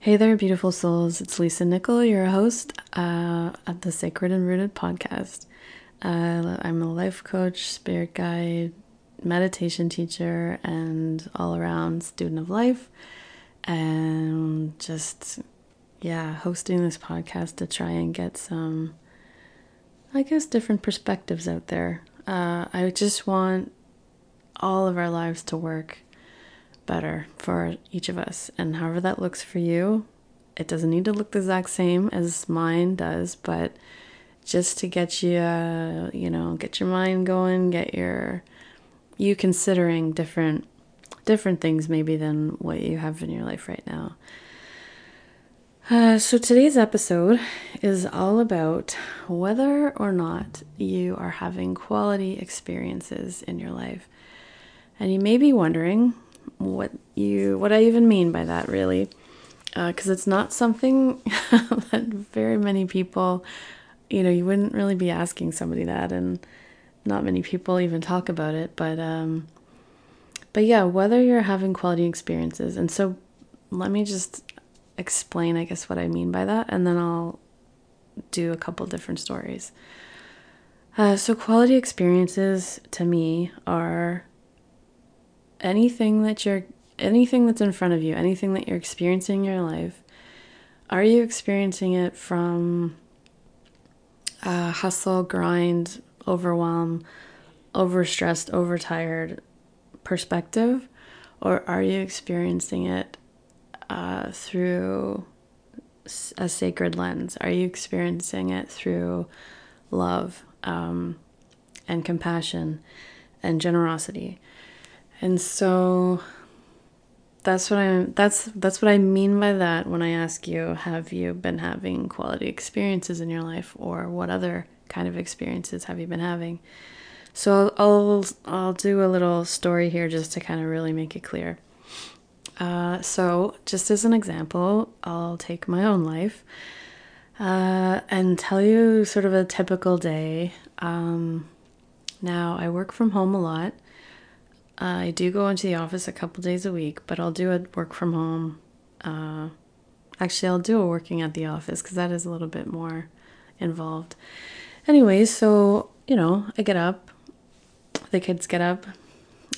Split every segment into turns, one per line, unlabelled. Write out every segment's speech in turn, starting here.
Hey there, beautiful souls. It's Lisa Nickel, your host uh, at the Sacred and Rooted podcast. Uh, I'm a life coach, spirit guide, meditation teacher, and all around student of life. And just, yeah, hosting this podcast to try and get some, I guess, different perspectives out there. Uh, I just want all of our lives to work better for each of us. And however that looks for you, it doesn't need to look the exact same as mine does, but just to get you, uh, you know, get your mind going, get your you considering different different things maybe than what you have in your life right now. Uh, so today's episode is all about whether or not you are having quality experiences in your life. And you may be wondering, what you what I even mean by that really. Because uh, it's not something that very many people you know you wouldn't really be asking somebody that and not many people even talk about it but um but yeah whether you're having quality experiences and so let me just explain I guess what I mean by that and then I'll do a couple different stories. Uh, so quality experiences to me are anything that you're anything that's in front of you, anything that you're experiencing in your life, are you experiencing it from uh, hustle, grind, overwhelm, overstressed, overtired perspective, or are you experiencing it uh, through a sacred lens? Are you experiencing it through love um, and compassion and generosity? And so that's what I'm that's that's what I mean by that when I ask you have you been having quality experiences in your life or what other kind of experiences have you been having? So I'll I'll do a little story here just to kind of really make it clear. Uh, so just as an example, I'll take my own life uh, and tell you sort of a typical day. Um, now I work from home a lot. I do go into the office a couple days a week, but I'll do a work from home. Uh, actually, I'll do a working at the office because that is a little bit more involved. Anyway, so you know, I get up, the kids get up.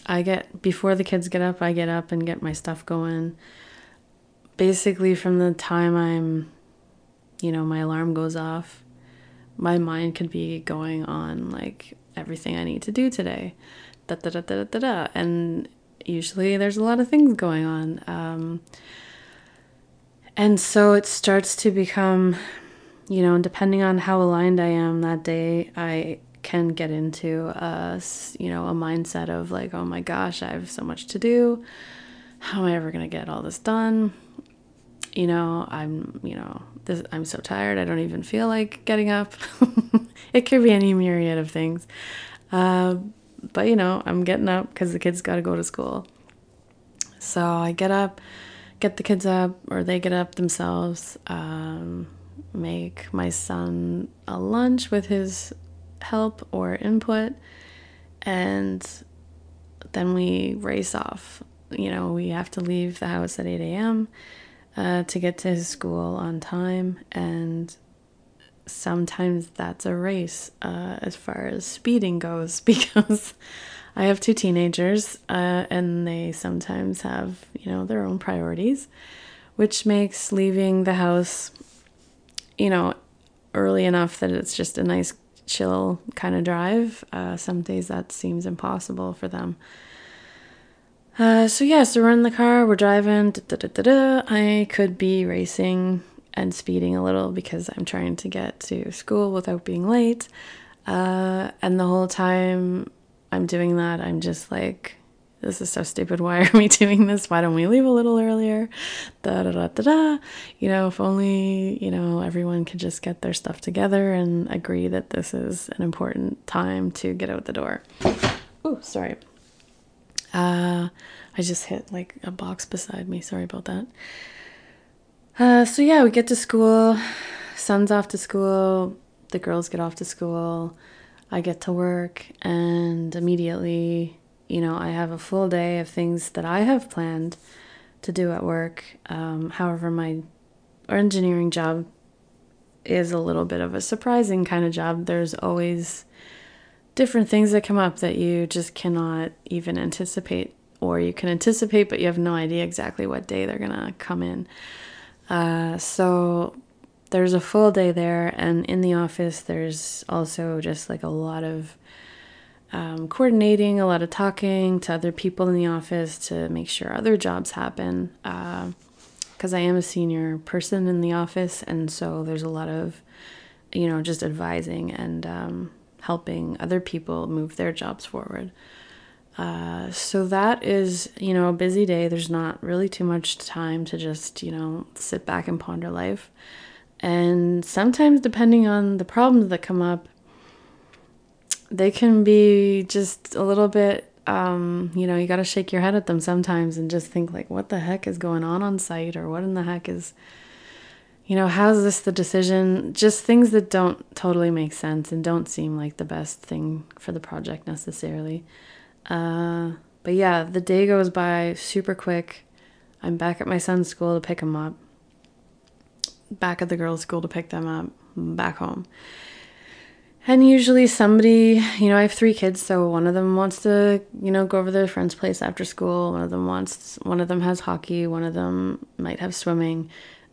I get before the kids get up, I get up and get my stuff going. Basically, from the time I'm, you know, my alarm goes off, my mind could be going on like everything I need to do today da da da da da da. And usually there's a lot of things going on. Um, and so it starts to become, you know, depending on how aligned I am that day, I can get into a, you know, a mindset of like, oh my gosh, I have so much to do. How am I ever going to get all this done? You know, I'm, you know, this, I'm so tired. I don't even feel like getting up. it could be any myriad of things. Uh, but you know, I'm getting up because the kids got to go to school. So I get up, get the kids up, or they get up themselves, um, make my son a lunch with his help or input, and then we race off. You know, we have to leave the house at 8 a.m. Uh, to get to his school on time, and sometimes that's a race uh, as far as speeding goes because I have two teenagers uh, and they sometimes have, you know, their own priorities, which makes leaving the house, you know, early enough that it's just a nice, chill kind of drive. Uh, some days that seems impossible for them. Uh, so yeah, so we're in the car, we're driving. Da, da, da, I could be racing and speeding a little because I'm trying to get to school without being late. Uh, and the whole time I'm doing that, I'm just like, this is so stupid. Why are we doing this? Why don't we leave a little earlier? Da da da da da. You know, if only, you know, everyone could just get their stuff together and agree that this is an important time to get out the door. Oh, sorry. Uh, I just hit like a box beside me. Sorry about that. Uh, so yeah, we get to school. Son's off to school. The girls get off to school. I get to work, and immediately, you know, I have a full day of things that I have planned to do at work. Um, however, my engineering job is a little bit of a surprising kind of job. There's always different things that come up that you just cannot even anticipate, or you can anticipate, but you have no idea exactly what day they're gonna come in. Uh, so there's a full day there, and in the office, there's also just like a lot of um, coordinating, a lot of talking to other people in the office to make sure other jobs happen. Because uh, I am a senior person in the office, and so there's a lot of, you know, just advising and um, helping other people move their jobs forward. Uh, so that is, you know, a busy day. There's not really too much time to just, you know, sit back and ponder life. And sometimes, depending on the problems that come up, they can be just a little bit, um, you know, you got to shake your head at them sometimes and just think, like, what the heck is going on on site, or what in the heck is, you know, how's this the decision? Just things that don't totally make sense and don't seem like the best thing for the project necessarily. Uh, but yeah, the day goes by super quick. I'm back at my son's school to pick him up back at the girls' school to pick them up back home. And usually somebody, you know, I have three kids, so one of them wants to, you know, go over to their friend's place after school. One of them wants, one of them has hockey. One of them might have swimming.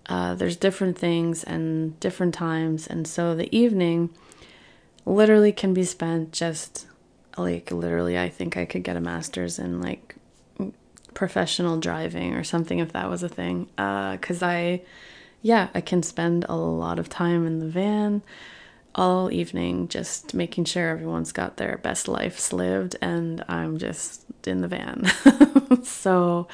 Uh, there's different things and different times, and so the evening literally can be spent just like literally. I think I could get a master's in like professional driving or something if that was a thing. Uh, I yeah, I can spend a lot of time in the van all evening just making sure everyone's got their best lives lived and I'm just in the van. so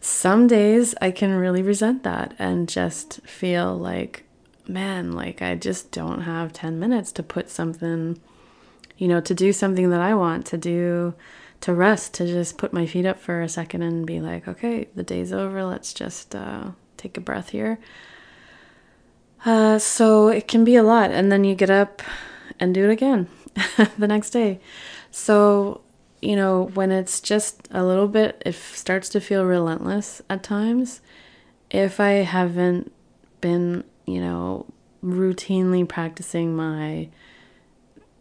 some days I can really resent that and just feel like, man, like I just don't have 10 minutes to put something, you know, to do something that I want to do, to rest, to just put my feet up for a second and be like, okay, the day's over. Let's just uh, take a breath here. Uh, so it can be a lot. And then you get up and do it again the next day. So, you know, when it's just a little bit, it starts to feel relentless at times. If I haven't been, you know, routinely practicing my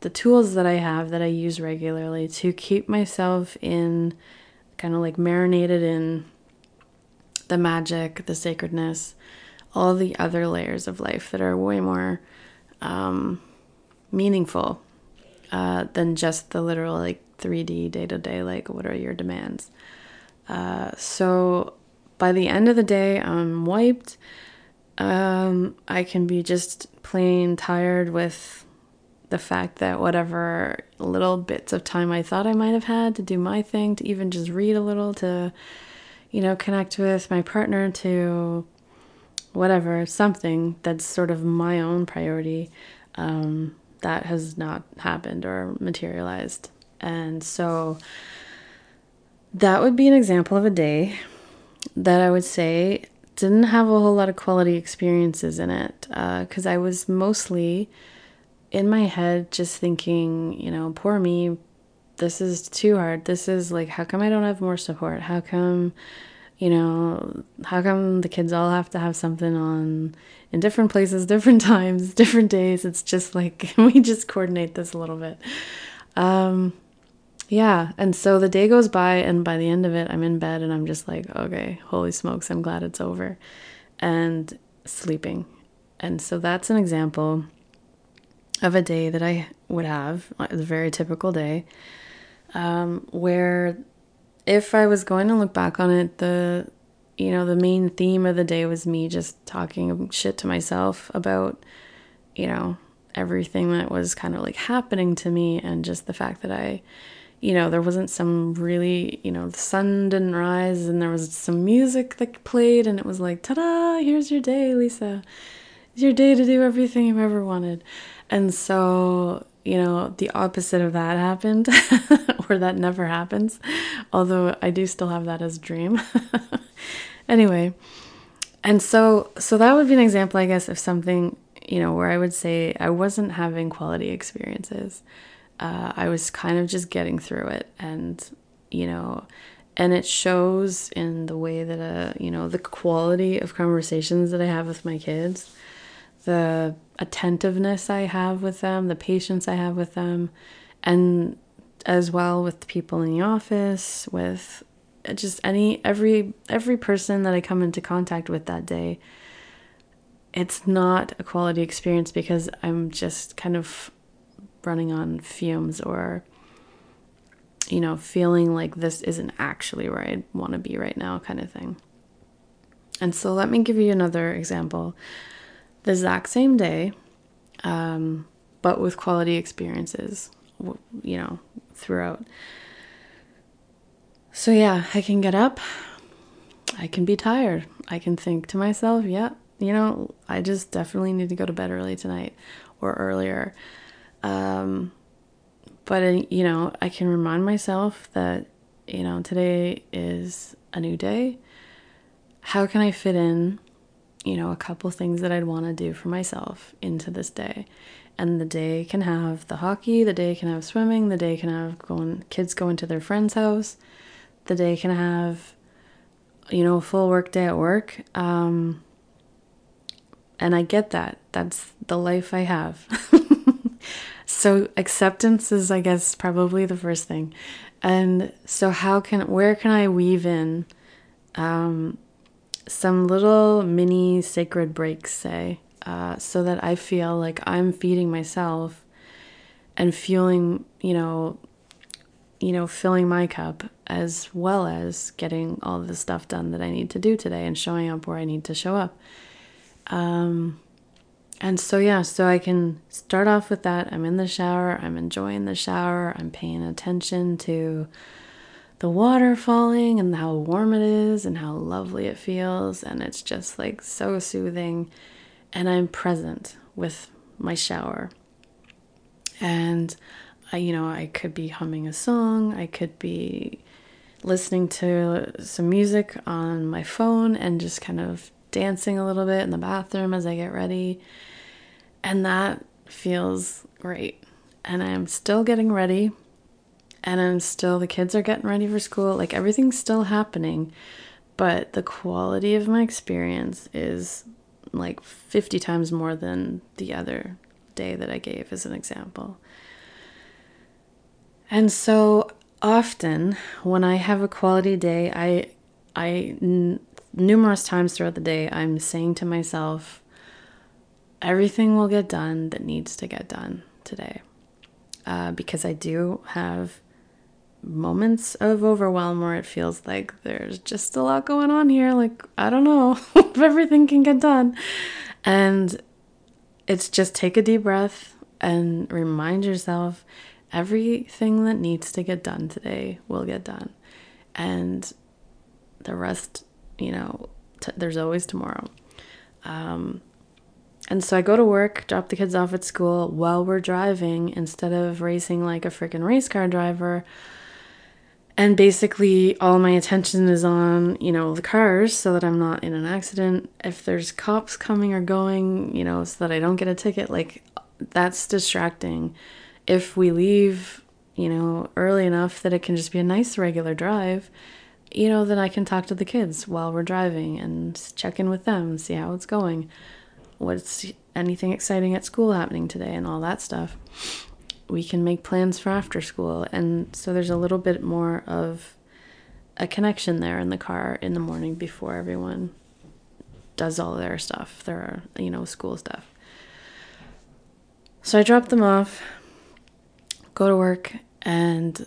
the tools that I have that I use regularly to keep myself in kind of like marinated in the magic, the sacredness, all the other layers of life that are way more um, meaningful uh, than just the literal like 3D day to day, like what are your demands. Uh, so by the end of the day, I'm wiped. Um, I can be just plain tired with the fact that whatever little bits of time I thought I might have had to do my thing, to even just read a little, to you know, connect with my partner, to whatever, something that's sort of my own priority, um, that has not happened or materialized. And so that would be an example of a day that I would say didn't have a whole lot of quality experiences in it because uh, I was mostly in my head just thinking, you know, poor me, this is too hard. This is like, how come I don't have more support? How come, you know, how come the kids all have to have something on in different places, different times, different days? It's just like, can we just coordinate this a little bit? Um, yeah. And so the day goes by, and by the end of it, I'm in bed and I'm just like, okay, holy smokes, I'm glad it's over. And sleeping. And so that's an example of a day that I would have, a very typical day, um, where if I was going to look back on it, the you know, the main theme of the day was me just talking shit to myself about, you know, everything that was kind of like happening to me and just the fact that I, you know, there wasn't some really, you know, the sun didn't rise and there was some music that played and it was like, ta da, here's your day, Lisa. It's your day to do everything you've ever wanted. And so, you know, the opposite of that happened, or that never happens, although I do still have that as a dream. anyway, and so so that would be an example, I guess, of something, you know, where I would say I wasn't having quality experiences. Uh, I was kind of just getting through it, and you know, and it shows in the way that uh you know the quality of conversations that I have with my kids, the attentiveness I have with them, the patience I have with them, and as well with the people in the office, with just any every every person that I come into contact with that day. It's not a quality experience because I'm just kind of running on fumes or you know, feeling like this isn't actually where I want to be right now, kind of thing. And so, let me give you another example. The exact same day, um, but with quality experiences, you know, throughout. So, yeah, I can get up, I can be tired, I can think to myself, yeah, you know, I just definitely need to go to bed early tonight or earlier. Um, but, uh, you know, I can remind myself that, you know, today is a new day. How can I fit in, you know, a couple things that I'd want to do for myself into this day? And the day can have the hockey, the day can have swimming, the day can have going kids going to their friend's house, the day can have, you know, a full work day at work. Um, and I get that. That's the life I have. So acceptance is, I guess, probably the first thing. And so, how can, where can I weave in um, some little mini sacred breaks, say, uh, so that I feel like I'm feeding myself and fueling, you know, you know, filling my cup as well as getting all the stuff done that I need to do today and showing up where I need to show up. Um, and so, yeah, so I can start off with that. I'm in the shower, I'm enjoying the shower, I'm paying attention to the water falling and how warm it is and how lovely it feels. And it's just like so soothing. And I'm present with my shower. And I, you know, I could be humming a song, I could be listening to some music on my phone and just kind of dancing a little bit in the bathroom as I get ready. And that feels great. And I'm still getting ready. And I'm still, the kids are getting ready for school. Like everything's still happening. But the quality of my experience is like 50 times more than the other day that I gave as an example. And so often when I have a quality day, I, I, n- numerous times throughout the day, I'm saying to myself, everything will get done that needs to get done today. Uh, because I do have moments of overwhelm where it feels like there's just a lot going on here. Like, I don't know if everything can get done. And it's just take a deep breath and remind yourself everything that needs to get done today will get done. And the rest, you know, t- there's always tomorrow. Um, and so I go to work, drop the kids off at school while we're driving instead of racing like a freaking race car driver. And basically, all my attention is on, you know, the cars so that I'm not in an accident. If there's cops coming or going, you know, so that I don't get a ticket, like that's distracting. If we leave, you know, early enough that it can just be a nice regular drive, you know, then I can talk to the kids while we're driving and check in with them, see how it's going what's anything exciting at school happening today and all that stuff. We can make plans for after school. And so there's a little bit more of a connection there in the car in the morning before everyone does all their stuff, their, you know, school stuff. So I drop them off, go to work, and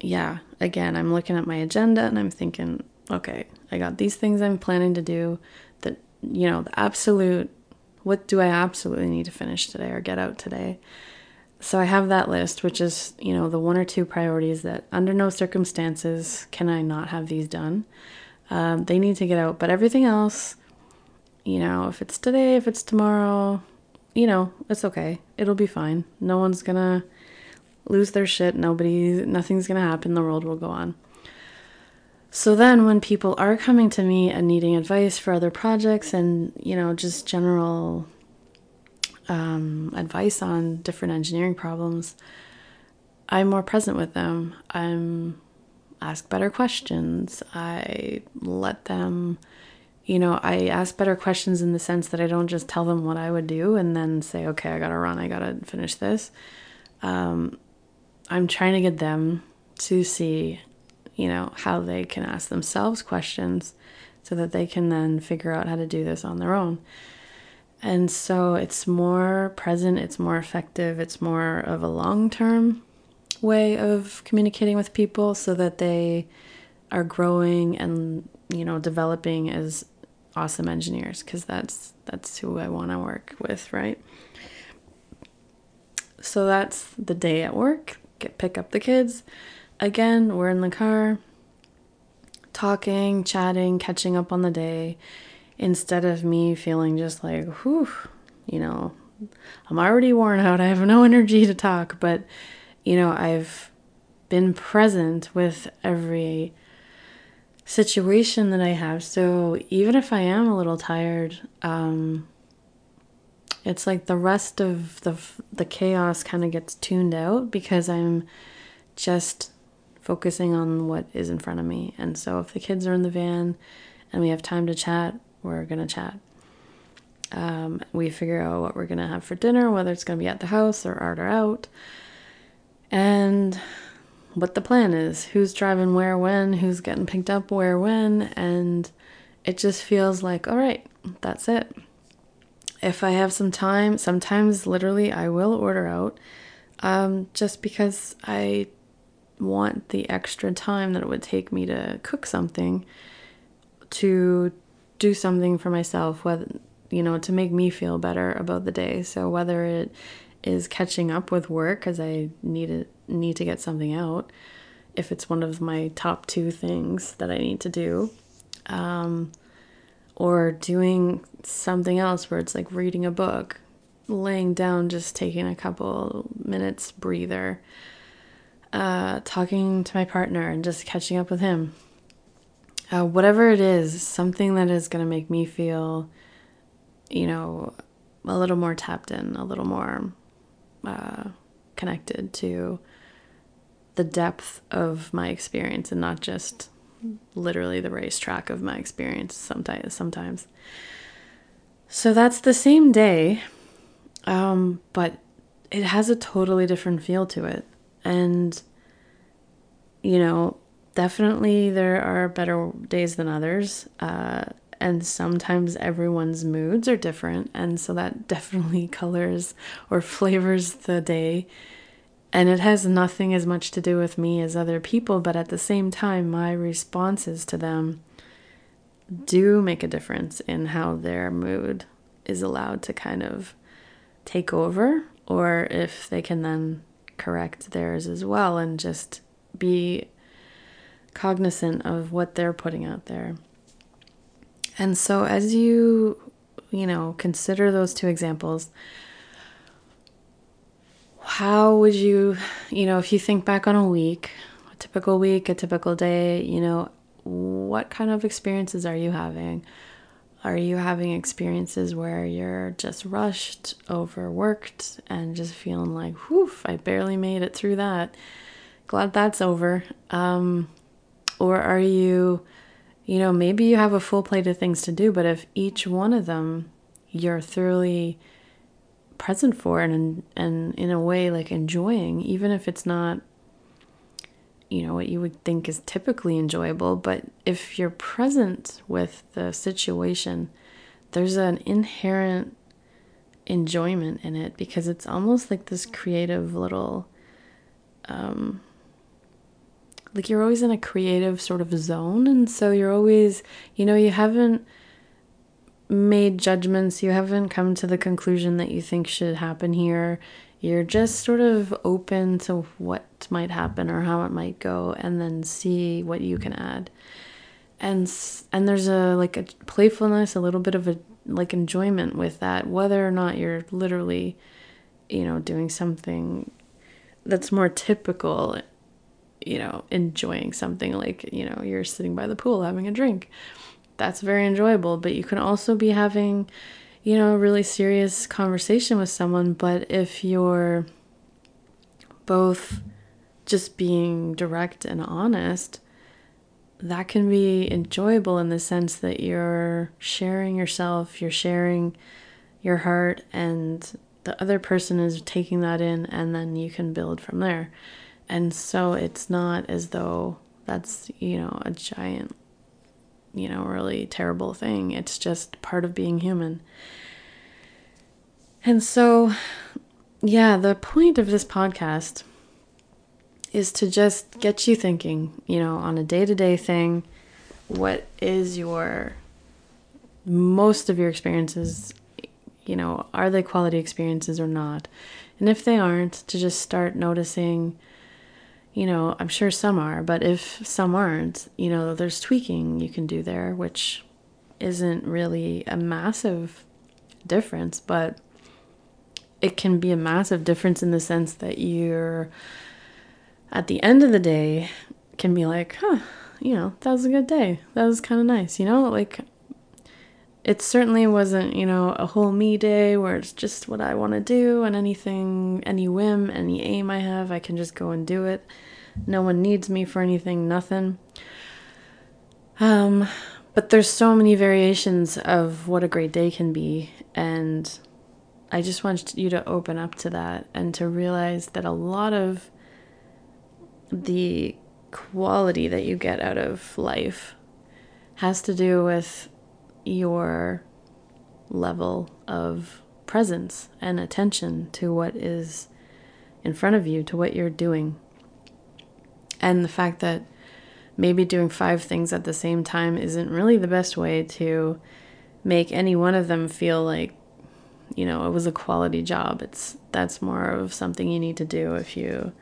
yeah, again, I'm looking at my agenda and I'm thinking, okay, I got these things I'm planning to do that, you know, the absolute what do I absolutely need to finish today or get out today? So I have that list, which is, you know, the one or two priorities that under no circumstances can I not have these done. Um, they need to get out, but everything else, you know, if it's today, if it's tomorrow, you know, it's okay. It'll be fine. No one's gonna lose their shit. Nobody, nothing's gonna happen. The world will go on. So then when people are coming to me and needing advice for other projects and, you know, just general um, advice on different engineering problems, I'm more present with them. I'm ask better questions. I let them, you know, I ask better questions in the sense that I don't just tell them what I would do and then say, okay, I gotta run, I gotta finish this. Um, I'm trying to get them to see, you know, how they can ask themselves questions so that they can then figure out how to do this on their own. And so it's more present, it's more effective, it's more of a long term way of communicating with people so that they are growing and, you know, developing as awesome engineers because that's that's who I want to work with, right? So that's the day at work. Get pick up the kids. Again, we're in the car talking, chatting, catching up on the day instead of me feeling just like, whew, you know, I'm already worn out. I have no energy to talk, but, you know, I've been present with every situation that I have. So even if I am a little tired, um, it's like the rest of the the chaos kind of gets tuned out because I'm just focusing on what is in front of me. And so if the kids are in the van and we have time to chat, we're going to chat. Um, we figure out what we're going to have for dinner, whether it's going to be at the house or art or out, and what the plan is who's driving where, when, who's getting picked up where, when. And it just feels like, all right, that's it. If I have some time, sometimes literally I will order out um, just because I want the extra time that it would take me to cook something to do something for myself, whether you know, to make me feel better about the day. So whether it is catching up with work because I need need to get something out, if it's one of my top two things that I need to do, um, or doing something else where it's like reading a book, laying down, just taking a couple minutes breather, uh, talking to my partner and just catching up with him uh, whatever it is, something that is going to make me feel, you know, a little more tapped in, a little more uh, connected to the depth of my experience and not just literally the racetrack of my experience sometimes sometimes. So that's the same day um, but it has a totally different feel to it. And you know definitely there are better days than others. Uh, and sometimes everyone's moods are different. And so that definitely colors or flavors the day. And it has nothing as much to do with me as other people, but at the same time, my responses to them do make a difference in how their mood is allowed to kind of take over, or if they can then correct theirs as well and just be cognizant of what they're putting out there. And so, as you, you know, consider those two examples, how would you, you know, if you think back on a week, a typical week, a typical day, you know, what kind of experiences are you having? Are you having experiences where you're just rushed, overworked, and just feeling like, whew, I barely made it through that? Glad that's over. Um, or are you, you know, maybe you have a full plate of things to do, but if each one of them you're thoroughly present for and and in a way like enjoying, even if it's not you know what you would think is typically enjoyable, but if you're present with the situation, there's an inherent enjoyment in it because it's almost like this creative little um, like you're always in a creative sort of zone and so you're always you know you haven't made judgments you haven't come to the conclusion that you think should happen here. You're just sort of open to what might happen or how it might go and then see what you can add. And and there's a like a playfulness a little bit of a like enjoyment with that whether or not you're literally you know doing something that's more typical you know, enjoying something like, you know, you're sitting by the pool having a drink. That's very enjoyable, but you can also be having, you know, a really serious conversation with someone, but if you're both just being direct and honest, that can be enjoyable in the sense that you're sharing yourself, you're sharing your heart, and the other person is taking that in, and then you can build from there. And so it's not as though that's, you know, a giant, you know, really terrible thing. It's just part of being human. And so, yeah, the point of this podcast is to just get you thinking, you know, on a day to day thing, what is your most of your experiences, you know, are they quality experiences or not? And if they aren't, to just start noticing, you know, I'm sure some are, but if some aren't, you know, there's tweaking you can do there, which isn't really a massive difference, but it can be a massive difference in the sense that you're at the end of the day can be like, huh, you know, that was a good day. That was kind of nice, you know? Like, it certainly wasn't, you know, a whole me day where it's just what I want to do and anything, any whim, any aim I have, I can just go and do it. No one needs me for anything, nothing. Um, but there's so many variations of what a great day can be. And I just want you to open up to that and to realize that a lot of the quality that you get out of life has to do with your level of presence and attention to what is in front of you, to what you're doing. And the fact that maybe doing five things at the same time isn't really the best way to make any one of them feel like you know it was a quality job it's that's more of something you need to do if you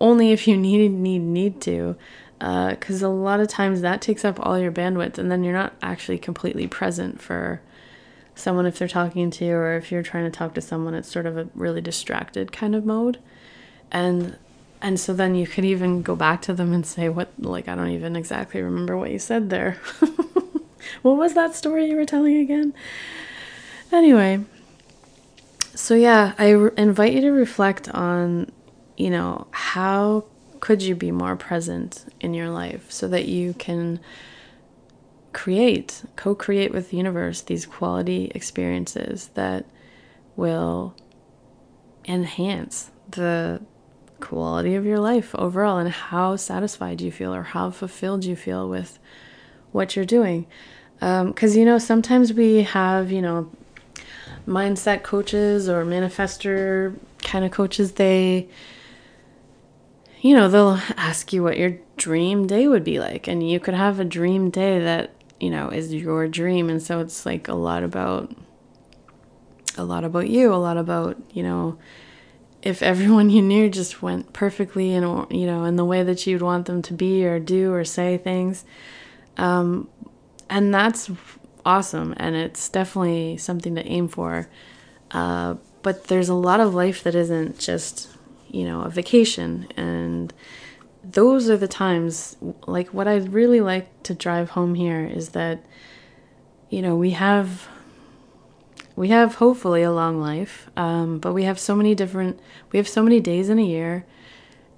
only if you need need need to because uh, a lot of times that takes up all your bandwidth and then you're not actually completely present for someone if they're talking to you or if you're trying to talk to someone it's sort of a really distracted kind of mode. And and so then you could even go back to them and say what like i don't even exactly remember what you said there. What was that story you were telling again? Anyway so yeah i re- invite you to reflect on you know, how could you be more present in your life so that you can create, co create with the universe these quality experiences that will enhance the quality of your life overall and how satisfied you feel or how fulfilled you feel with what you're doing. Because, um, you know, sometimes we have, you know, mindset coaches or manifester kind of coaches, they you know, they'll ask you what your dream day would be like. And you could have a dream day that, you know, is your dream. And so it's like a lot about a lot about you, a lot about, you know, if everyone you knew just went perfectly in you know, in the way that you'd want them to be or do or say things. Um, and that's awesome and it's definitely something to aim for. Uh, but there's a lot of life that isn't just you know, a vacation. And those are the times, like, what I'd really like to drive home here is that, you know, we have. We have hopefully a long life, um, but we have so many different, we have so many days in a year,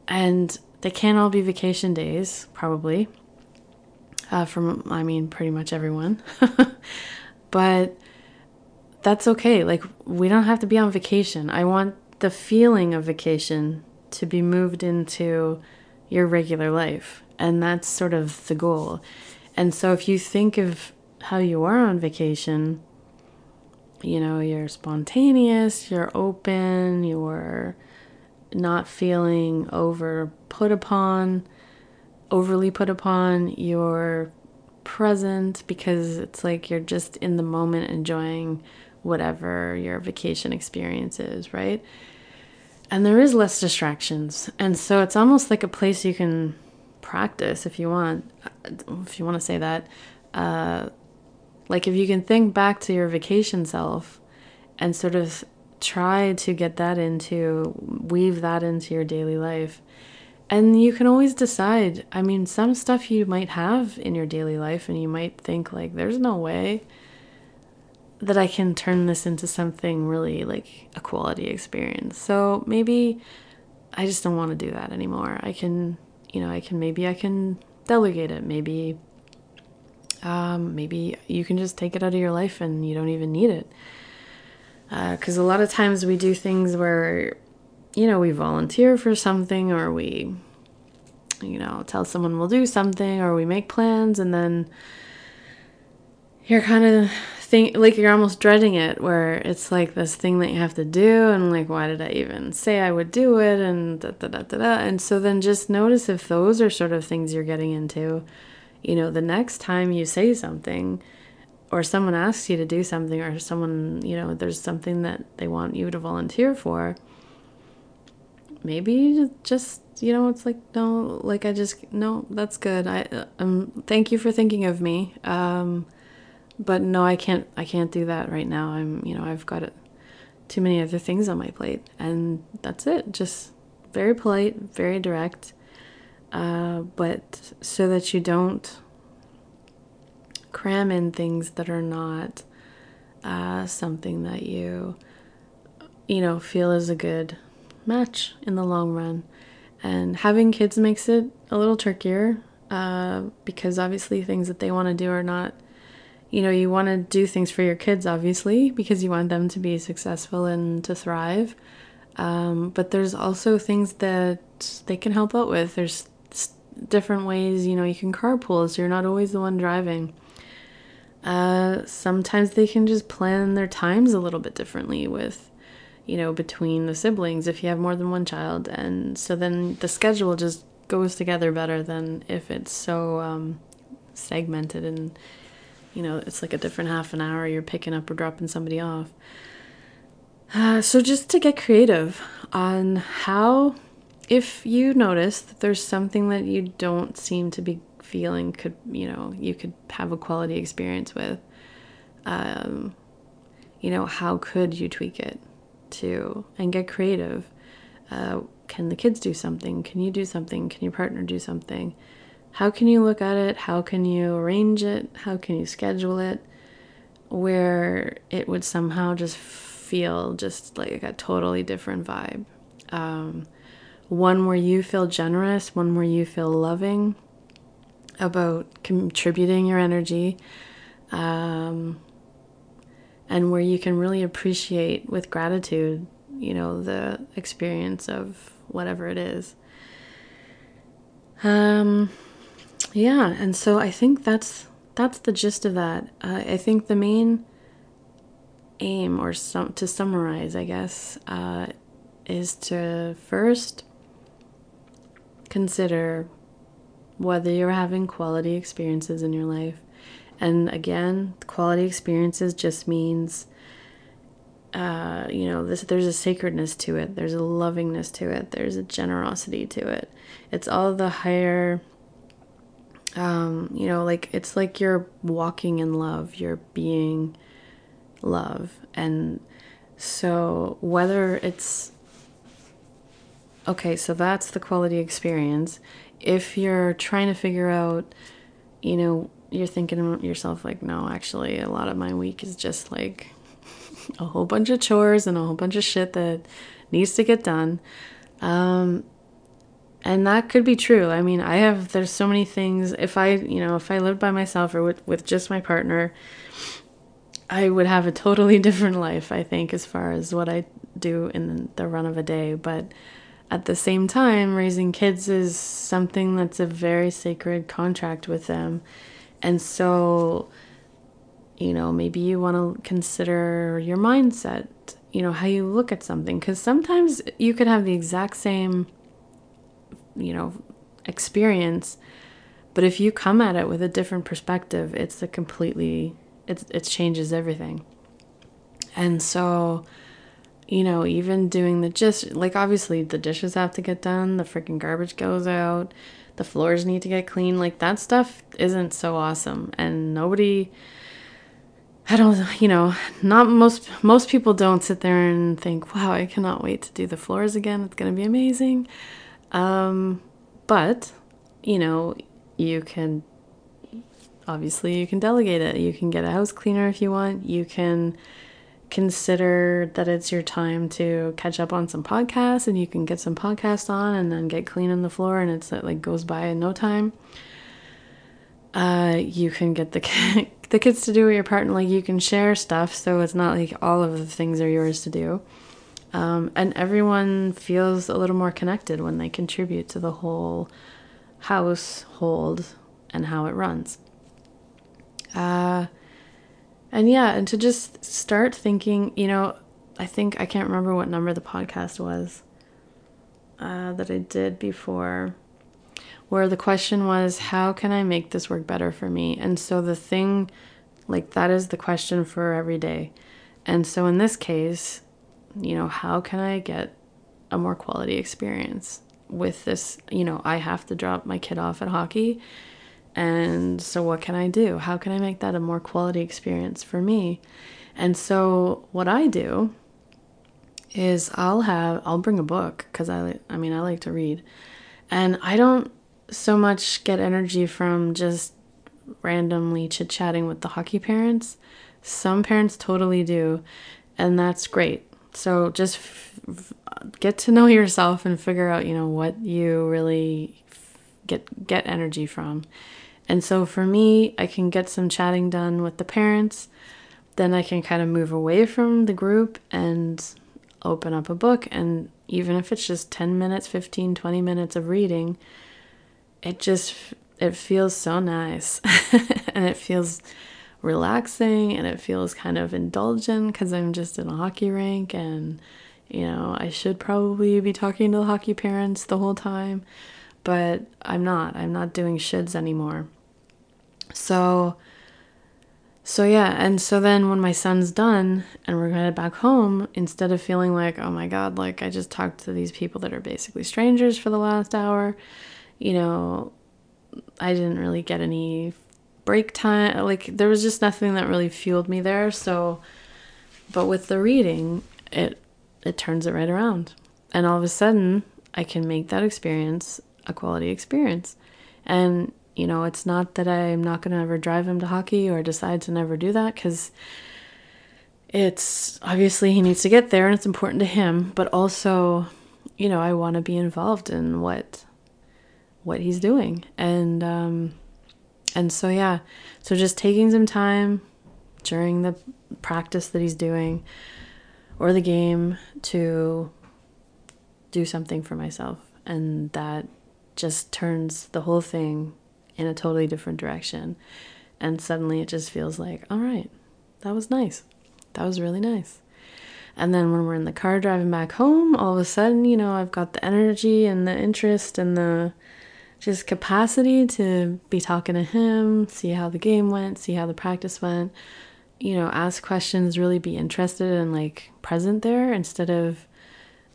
and they can't all be vacation days, probably. Uh, from, I mean, pretty much everyone. but that's okay. Like, we don't have to be on vacation. I want the feeling of vacation to be moved into your regular life. And that's sort of the goal. And so if you think of how you are on vacation, you know, you're spontaneous, you're open, you're not feeling over put upon, overly put upon, you're present because it's like you're just in the moment enjoying whatever your vacation experience is, right? and there is less distractions. And so it's almost like a place you can practice if you want if you want to say that. Uh, like if you can think back to your vacation self and sort of try to get that into weave that into your daily life. And you can always decide i mean some stuff you might have in your daily life and you might think like there's no way that I can turn this into something really like a quality experience. So maybe I just don't want to do that anymore. I can, you know, I can maybe I can delegate it. Maybe um, maybe you can just take it out of your life and you don't even need it. Because uh, a lot of times we do things where, you know, we volunteer for something or we, you know, tell someone we'll do something or we make plans and then you're kind of think like you're almost dreading it where it's like this thing that you have to do and like why did i even say i would do it and da da da da, da. and so then just notice if those are sort of things you're getting into. You know the next time you say something or someone asks you to do something or someone you know there's something that they want you to volunteer for maybe just you know it's like no like i just no that's good. I um thank you for thinking of me. Um but no, I can't. I can't do that right now. I'm, you know, I've got too many other things on my plate, and that's it. Just very polite, very direct, uh, but so that you don't cram in things that are not uh, something that you, you know, feel is a good match in the long run. And having kids makes it a little trickier uh, because obviously things that they want to do are not you know, you want to do things for your kids, obviously, because you want them to be successful and to thrive. Um, but there's also things that they can help out with. There's different ways, you know, you can carpool, so you're not always the one driving. Uh, sometimes they can just plan their times a little bit differently with, you know, between the siblings if you have more than one child. And so then the schedule just goes together better than if it's so um, segmented and you know, it's like a different half an hour you're picking up or dropping somebody off. Uh, so just to get creative on how, if you notice that there's something that you don't seem to be feeling could, you know, you could have a quality experience with, um, you know, how could you tweak it to and get creative? Uh, can the kids do something? Can you do something? Can your partner do something? How can you look at it? How can you arrange it? How can you schedule it where it would somehow just feel just like a totally different vibe? Um, one where you feel generous, one where you feel loving about contributing your energy, um, and where you can really appreciate with gratitude, you know, the experience of whatever it is. Um, yeah, and so I think that's that's the gist of that. Uh, I think the main aim, or some, to summarize, I guess, uh, is to first consider whether you're having quality experiences in your life. And again, quality experiences just means, uh, you know, this, there's a sacredness to it, there's a lovingness to it, there's a generosity to it. It's all the higher um, you know, like it's like you're walking in love, you're being love. And so, whether it's okay, so that's the quality experience. If you're trying to figure out, you know, you're thinking to yourself, like, no, actually, a lot of my week is just like a whole bunch of chores and a whole bunch of shit that needs to get done. Um, and that could be true. I mean, I have there's so many things. If I, you know, if I lived by myself or with with just my partner, I would have a totally different life, I think, as far as what I do in the run of a day, but at the same time, raising kids is something that's a very sacred contract with them. And so, you know, maybe you want to consider your mindset, you know, how you look at something. Because sometimes you could have the exact same you know, experience. But if you come at it with a different perspective, it's a completely it it changes everything. And so, you know, even doing the just like obviously the dishes have to get done, the freaking garbage goes out, the floors need to get clean, like that stuff isn't so awesome and nobody I don't you know, not most most people don't sit there and think, "Wow, I cannot wait to do the floors again. It's going to be amazing." Um, but, you know, you can obviously you can delegate it. You can get a house cleaner if you want. You can consider that it's your time to catch up on some podcasts and you can get some podcasts on and then get clean on the floor and it's it like goes by in no time. Uh, you can get the the kids to do with your partner. Like you can share stuff, so it's not like all of the things are yours to do. Um, and everyone feels a little more connected when they contribute to the whole household and how it runs. Uh, and yeah, and to just start thinking, you know, I think I can't remember what number the podcast was uh, that I did before, where the question was, How can I make this work better for me? And so the thing, like, that is the question for every day. And so in this case, you know, how can I get a more quality experience with this? You know, I have to drop my kid off at hockey. And so, what can I do? How can I make that a more quality experience for me? And so, what I do is I'll have I'll bring a book because I I mean I like to read, and I don't so much get energy from just randomly chit chatting with the hockey parents. Some parents totally do, and that's great. So just f- get to know yourself and figure out you know what you really get get energy from. And so for me, I can get some chatting done with the parents. Then I can kind of move away from the group and open up a book and even if it's just 10 minutes 15 20 minutes of reading it just it feels so nice and it feels relaxing and it feels kind of indulgent because i'm just in a hockey rink and you know i should probably be talking to the hockey parents the whole time but i'm not. I'm not doing shoulds anymore. So so yeah, and so then when my son's done and we're headed back home, instead of feeling like, oh my god, like I just talked to these people that are basically strangers for the last hour, you know, I didn't really get any break time. Like there was just nothing that really fueled me there. So, but with the reading, it it turns it right around, and all of a sudden, I can make that experience a quality experience, and you know, it's not that I'm not going to ever drive him to hockey or decide to never do that because it's obviously he needs to get there and it's important to him, but also, you know, I want to be involved in what what he's doing. And um and so yeah, so just taking some time during the practice that he's doing or the game to do something for myself and that just turns the whole thing in a totally different direction. And suddenly it just feels like, all right, that was nice. That was really nice. And then when we're in the car driving back home, all of a sudden, you know, I've got the energy and the interest and the just capacity to be talking to him, see how the game went, see how the practice went, you know, ask questions, really be interested and like present there instead of,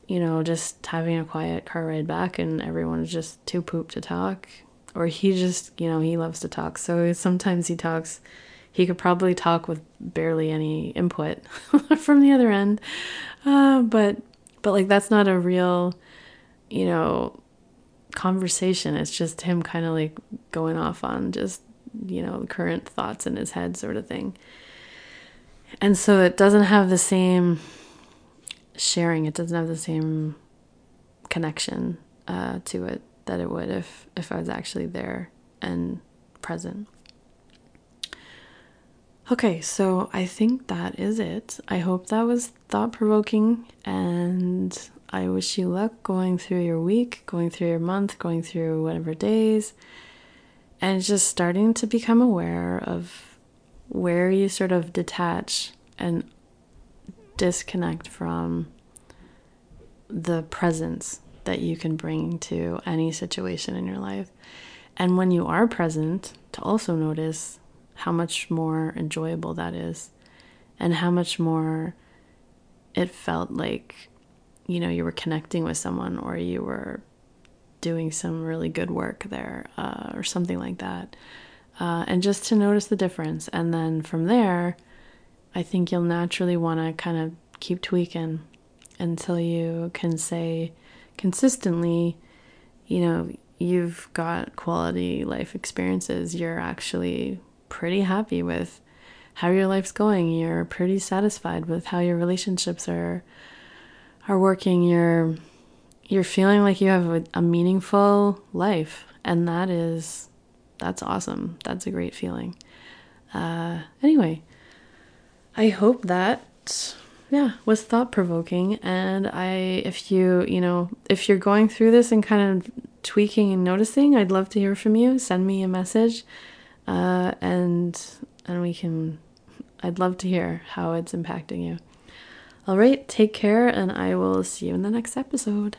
you know, just having a quiet car ride back and everyone's just too pooped to talk or he just, you know, he loves to talk. So sometimes he talks, he could probably talk with barely any input from the other end. Uh, but, but like, that's not a real, you know, conversation. It's just him kind of like going off on just, you know, current thoughts in his head, sort of thing. And so it doesn't have the same sharing, it doesn't have the same connection uh, to it that it would if if I was actually there and present. Okay, so I think that is it. I hope that was thought provoking and I wish you luck going through your week, going through your month, going through whatever days, and just starting to become aware of where you sort of detach and disconnect from the presence that you can bring to any situation in your life. And when you are present, to also notice how much more enjoyable that is and how much more it felt like, you know, you were connecting with someone or you were doing some really good work there uh, or something like that. Uh, and just to notice the difference. And then from there, I think you'll naturally want to kind of keep tweaking until you can say, consistently, you know, you've got quality life experiences. You're actually pretty happy with how your life's going. You're pretty satisfied with how your relationships are are working. You're you're feeling like you have a, a meaningful life, and that is that's awesome. That's a great feeling. Uh, anyway, I hope that yeah was thought provoking and i if you you know if you're going through this and kind of tweaking and noticing i'd love to hear from you send me a message uh, and and we can i'd love to hear how it's impacting you all right take care and i will see you in the next episode